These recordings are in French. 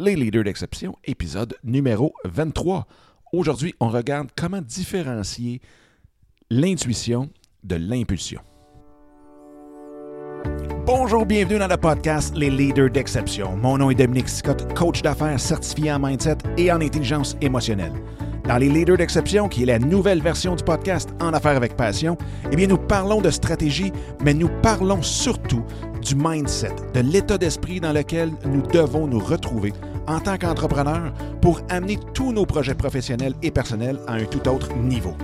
Les leaders d'exception, épisode numéro 23. Aujourd'hui, on regarde comment différencier l'intuition de l'impulsion. Bonjour, bienvenue dans le podcast Les leaders d'exception. Mon nom est Dominique Scott, coach d'affaires certifié en mindset et en intelligence émotionnelle. Dans les leaders d'exception, qui est la nouvelle version du podcast En affaires avec passion, eh bien nous parlons de stratégie, mais nous parlons surtout du mindset, de l'état d'esprit dans lequel nous devons nous retrouver en tant qu'entrepreneurs pour amener tous nos projets professionnels et personnels à un tout autre niveau.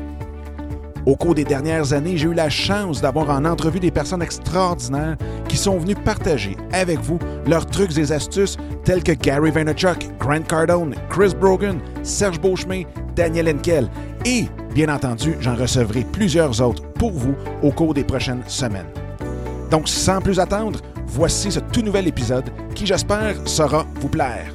Au cours des dernières années, j'ai eu la chance d'avoir en entrevue des personnes extraordinaires qui sont venues partager avec vous leurs trucs et astuces tels que Gary Vaynerchuk, Grant Cardone, Chris Brogan, Serge Beauchemin, Daniel Henkel et, bien entendu, j'en recevrai plusieurs autres pour vous au cours des prochaines semaines. Donc, sans plus attendre, voici ce tout nouvel épisode qui, j'espère, saura vous plaire.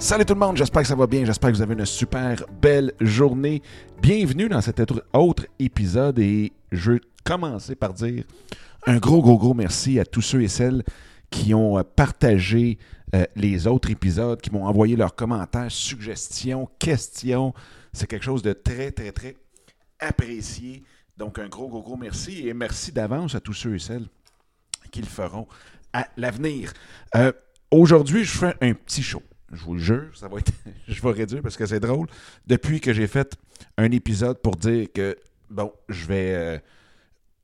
Salut tout le monde, j'espère que ça va bien, j'espère que vous avez une super belle journée. Bienvenue dans cet autre épisode et je veux commencer par dire un gros, gros, gros merci à tous ceux et celles qui ont partagé euh, les autres épisodes, qui m'ont envoyé leurs commentaires, suggestions, questions. C'est quelque chose de très, très, très apprécié. Donc un gros, gros, gros merci et merci d'avance à tous ceux et celles qui le feront à l'avenir. Euh, aujourd'hui, je fais un petit show je vous le jure, ça va être. je vais réduire parce que c'est drôle. Depuis que j'ai fait un épisode pour dire que, bon, je vais. Euh,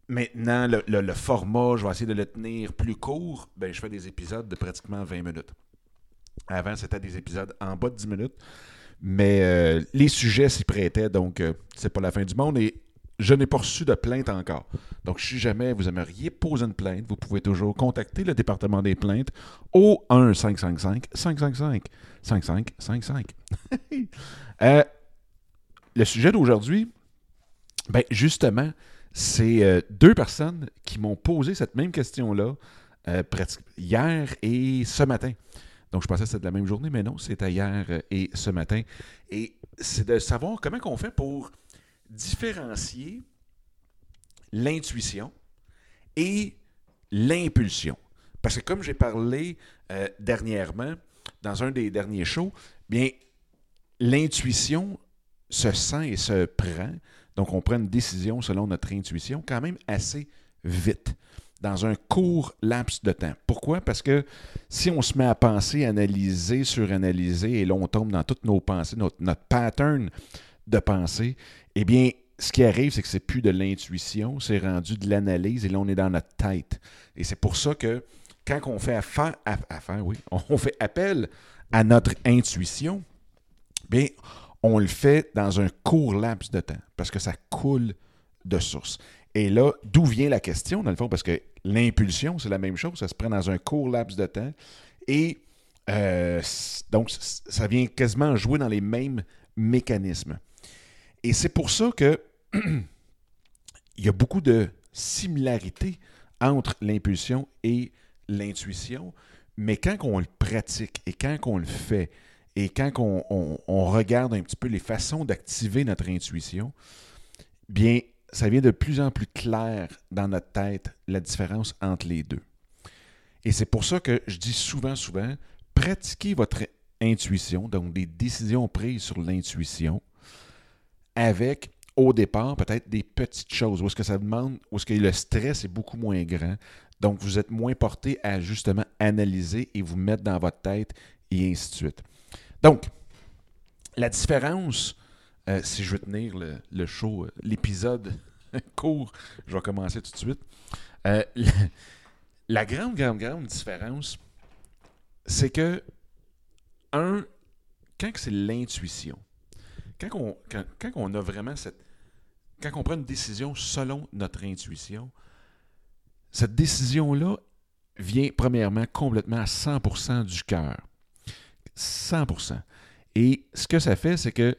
maintenant, le, format, je vais essayer de le tenir plus court. Ben, je fais des épisodes de pratiquement 20 minutes. Avant, c'était des épisodes en bas de 10 minutes. Mais euh, les sujets s'y prêtaient, donc euh, c'est pas la fin du monde. Je n'ai pas reçu de plainte encore. Donc, si jamais vous aimeriez poser une plainte, vous pouvez toujours contacter le département des plaintes au 1-555-555-5555. euh, le sujet d'aujourd'hui, ben justement, c'est euh, deux personnes qui m'ont posé cette même question-là euh, hier et ce matin. Donc, je pensais que c'était la même journée, mais non, c'était hier et ce matin. Et c'est de savoir comment on fait pour différencier l'intuition et l'impulsion. Parce que comme j'ai parlé euh, dernièrement, dans un des derniers shows, bien, l'intuition se sent et se prend. Donc, on prend une décision selon notre intuition quand même assez vite, dans un court laps de temps. Pourquoi? Parce que si on se met à penser, analyser, suranalyser, et là, on tombe dans toutes nos pensées, notre, notre pattern de pensée, eh bien, ce qui arrive, c'est que c'est plus de l'intuition, c'est rendu de l'analyse et là, on est dans notre tête. Et c'est pour ça que quand on fait affaire, affaire, oui, on fait appel à notre intuition, bien, on le fait dans un court laps de temps parce que ça coule de source. Et là, d'où vient la question, dans le fond? Parce que l'impulsion, c'est la même chose, ça se prend dans un court laps de temps. Et euh, donc, ça vient quasiment jouer dans les mêmes mécanismes. Et c'est pour ça que il y a beaucoup de similarités entre l'impulsion et l'intuition, mais quand on le pratique et quand on le fait et quand on, regarde un petit peu les façons d'activer notre intuition, bien, ça vient de plus en plus clair dans notre tête la différence entre les deux. Et c'est pour ça que je dis souvent, souvent, pratiquez votre intuition, donc des décisions prises sur l'intuition, avec au départ peut-être des petites choses où est-ce que ça demande, où est-ce que le stress est beaucoup moins grand. Donc, vous êtes moins porté à justement analyser et vous mettre dans votre tête et ainsi de suite. Donc, la différence, euh, si je veux tenir le, show, euh, l'épisode court, je vais commencer tout de suite. Euh, la, grande, grande, grande différence, c'est que, un, quand c'est l'intuition, quand on, a vraiment cette. Quand on prend une décision selon notre intuition, cette décision-là vient premièrement complètement à 100% du cœur. 100%. Et ce que ça fait, c'est que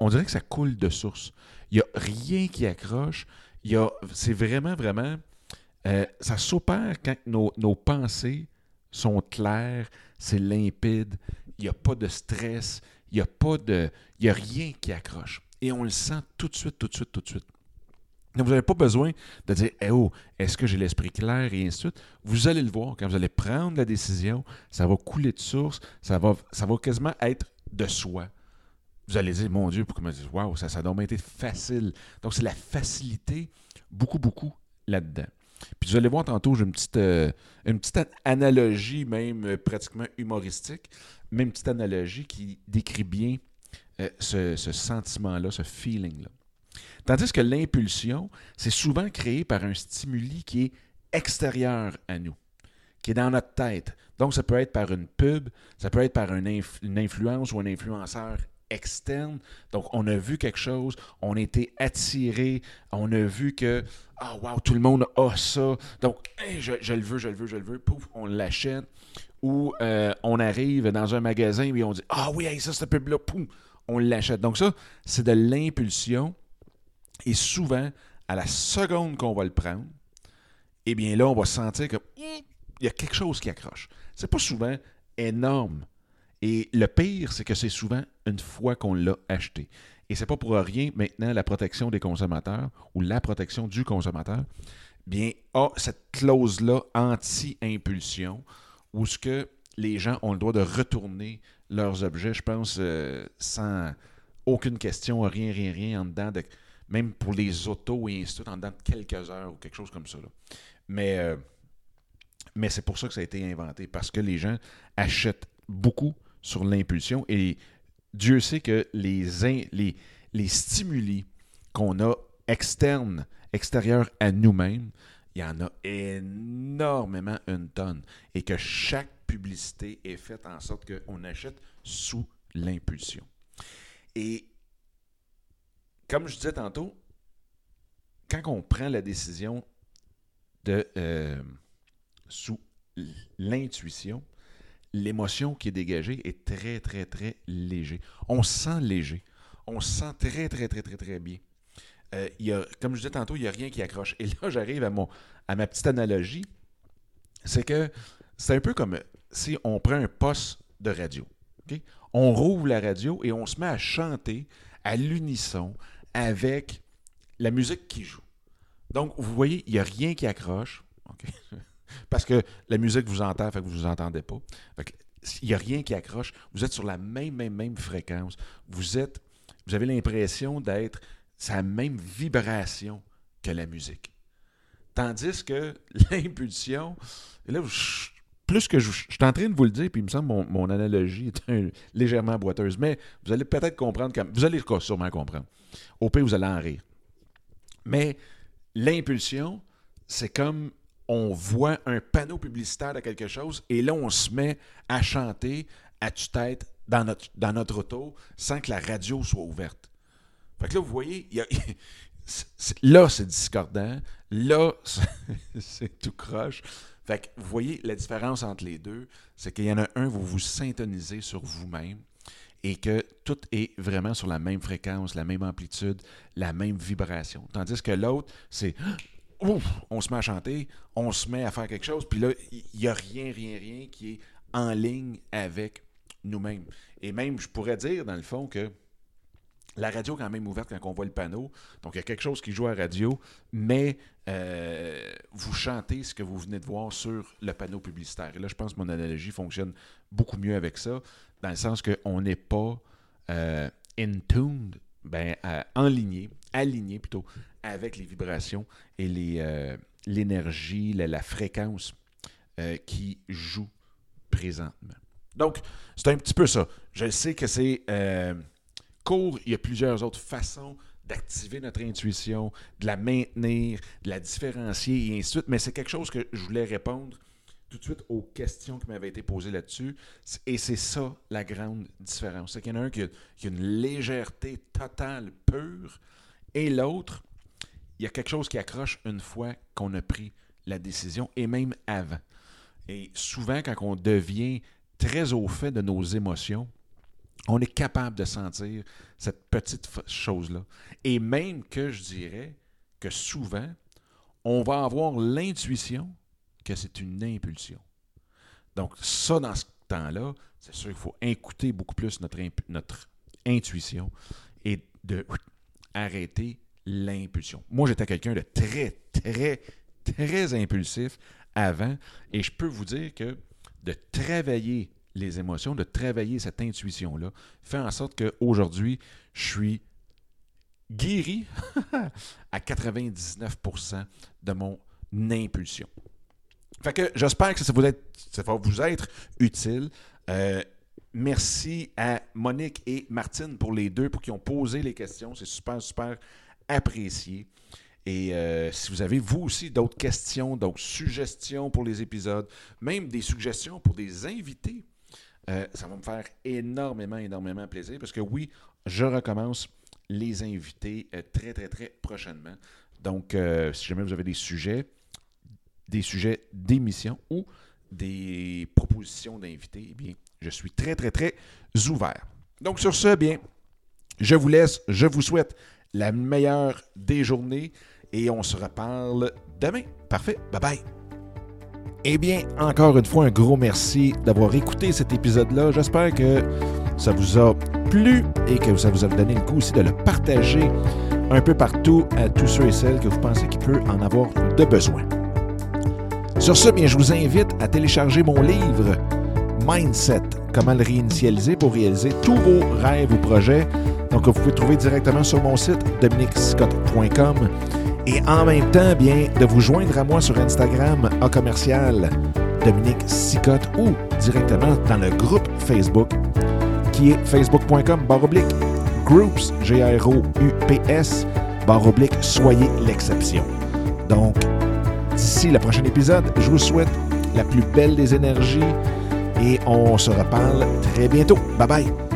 on dirait que ça coule de source. Il n'y a rien qui accroche. C'est vraiment, vraiment. Euh, ça s'opère quand nos, nos, pensées sont claires, c'est limpide, il n'y a pas de stress, il n'y a pas de. Il a rien qui accroche. Et on le sent tout de suite, tout de suite, tout de suite. Donc, vous n'avez pas besoin de dire eh oh, est-ce que j'ai l'esprit clair et ainsi de suite. Vous allez le voir quand vous allez prendre la décision, ça va couler de source, ça va, ça va quasiment être de soi. Vous allez dire, mon Dieu, pourquoi me dire, waouh, ça, ça a donc été facile. Donc, c'est la facilité, beaucoup, beaucoup là-dedans. Puis vous allez voir tantôt, j'ai une petite, euh, une petite analogie, même euh, pratiquement humoristique, même une petite analogie qui décrit bien euh, ce, ce sentiment-là, ce feeling-là. Tandis que l'impulsion, c'est souvent créé par un stimuli qui est extérieur à nous, qui est dans notre tête. Donc, ça peut être par une pub, ça peut être par une, une influence ou un influenceur externe. Donc, on a vu quelque chose, on a été attiré, on a vu que, ah, oh, wow, tout le monde a ça. Donc, je, le veux, je le veux, je le veux. Pouf, on l'achète. Ou euh, on arrive dans un magasin et on dit, ah oui, ça, cette pub-là, pouf, on l'achète. Donc, ça, c'est de l'impulsion. Et souvent, à la seconde qu'on va le prendre, eh bien là, on va sentir qu'il y a quelque chose qui accroche. C'est pas souvent énorme. Et le pire, c'est que c'est souvent une fois qu'on l'a acheté. Et c'est pas pour rien maintenant la protection des consommateurs ou la protection du consommateur, bien, a cette clause-là anti-impulsion où ce que les gens ont le droit de retourner leurs objets, je pense, euh, sans aucune question, rien, rien, rien en dedans de même pour les autos et ainsi de suite, en dedans de quelques heures ou quelque chose comme ça. Mais, euh, mais c'est pour ça que ça a été inventé, parce que les gens achètent beaucoup sur l'impulsion et Dieu sait que les, stimuli qu'on a externes, extérieurs à nous-mêmes, il y en a énormément une tonne. Et que chaque publicité est faite en sorte qu'on achète sous l'impulsion. Et comme je disais tantôt, quand on prend la décision de euh, sous l'intuition, l'émotion qui est dégagée est très, très, très léger. On se sent léger. On se sent très, très, très, très, très bien. Euh, comme je disais tantôt, il n'y a rien qui accroche. Et là, j'arrive à, à ma petite analogie. C'est que c'est un peu comme si on prend un poste de radio. On rouvre la radio et on se met à chanter à l'unisson avec la musique qui joue. Donc, vous voyez, il n'y a rien qui accroche. Parce que la musique vous entend, fait que vous ne vous entendez pas. il n'y a rien qui accroche. Vous êtes sur la même, même, même fréquence. Vous êtes, vous avez l'impression d'être sa même vibration que la musique. Tandis que l'impulsion, là, plus que je, je, suis en train de vous le dire, puis il me semble que mon, mon analogie est légèrement boiteuse, mais vous allez peut-être comprendre, comme, vous allez sûrement comprendre. Au pire, vous allez en rire. Mais l'impulsion, c'est comme on voit un panneau publicitaire de quelque chose et là, on se met à chanter à tue-tête dans notre, dans notre auto sans que la radio soit ouverte. Fait que là, vous voyez, là, c'est discordant. Là, c'est tout croche. Fait que vous voyez la différence entre les deux, c'est qu'il y en a un, vous vous syntonisez sur vous-même et que tout est vraiment sur la même fréquence, la même amplitude, la même vibration. Tandis que l'autre, c'est ouf, on se met à chanter, on se met à faire quelque chose, puis là, il n'y a rien, rien, rien qui est en ligne avec nous-mêmes. Et même, je pourrais dire, dans le fond, que la radio est quand même ouverte quand on voit le panneau. Donc, il y a quelque chose qui joue à radio, mais euh, vous chantez ce que vous venez de voir sur le panneau publicitaire. Et là, je pense que mon analogie fonctionne beaucoup mieux avec ça, dans le sens qu'on n'est pas euh, in tune, ben, euh, enligné, aligné plutôt, avec les vibrations et les, l'énergie, la, fréquence qui joue présentement. Donc, c'est un petit peu ça. Je sais que c'est il y a plusieurs autres façons d'activer notre intuition, de la maintenir, de la différencier et ainsi de suite. Mais c'est quelque chose que je voulais répondre tout de suite aux questions qui m'avaient été posées là-dessus. Et c'est ça la grande différence. C'est qu'il y en a un qui a, une légèreté totale, pure, et l'autre, il y a quelque chose qui accroche une fois qu'on a pris la décision, et même avant. Et souvent, quand on devient très au fait de nos émotions, on est capable de sentir cette petite chose-là. Et même que je dirais que souvent, on va avoir l'intuition que c'est une impulsion. Donc, ça, dans ce temps-là, c'est sûr qu'il faut écouter beaucoup plus notre, intuition et de arrêter l'impulsion. Moi, j'étais quelqu'un de très, très, très impulsif avant et je peux vous dire que de travailler les émotions, de travailler cette intuition-là, fait en sorte qu'aujourd'hui, je suis guéri à 99% de mon impulsion. Fait que j'espère que ça, vous va vous être utile. Euh, merci à Monique et Martine pour les deux, pour qui ont posé les questions. C'est super, super apprécié. Et euh, si vous avez, vous aussi, d'autres questions, d'autres suggestions pour les épisodes, même des suggestions pour des invités, euh, ça va me faire énormément, énormément plaisir parce que oui, je recommence les invités très, très, très prochainement. Donc, si jamais vous avez des sujets, des sujets d'émission ou des propositions d'invités, eh bien, je suis très, très, très ouvert. Donc, sur ce, bien, je vous laisse. Je vous souhaite la meilleure des journées et on se reparle demain. Parfait. Bye bye. Eh bien, encore une fois, un gros merci d'avoir écouté cet épisode-là. J'espère que ça vous a plu et que ça vous a donné le coup aussi de le partager un peu partout à tous ceux et celles que vous pensez qui peuvent en avoir de besoin. Sur ce, bien, je vous invite à télécharger mon livre Mindset, comment le réinitialiser pour réaliser tous vos rêves ou projets. Donc, vous pouvez trouver directement sur mon site dominicscott.com et en même temps, bien, de vous joindre à moi sur Instagram en commercial Dominique Sicotte ou directement dans le groupe Facebook qui est facebook.com baroblique groups, G-R-O-U-P-S, baroblique, soyez l'exception. Donc, D'ici le prochain épisode, je vous souhaite la plus belle des énergies et on se reparle très bientôt. Bye bye!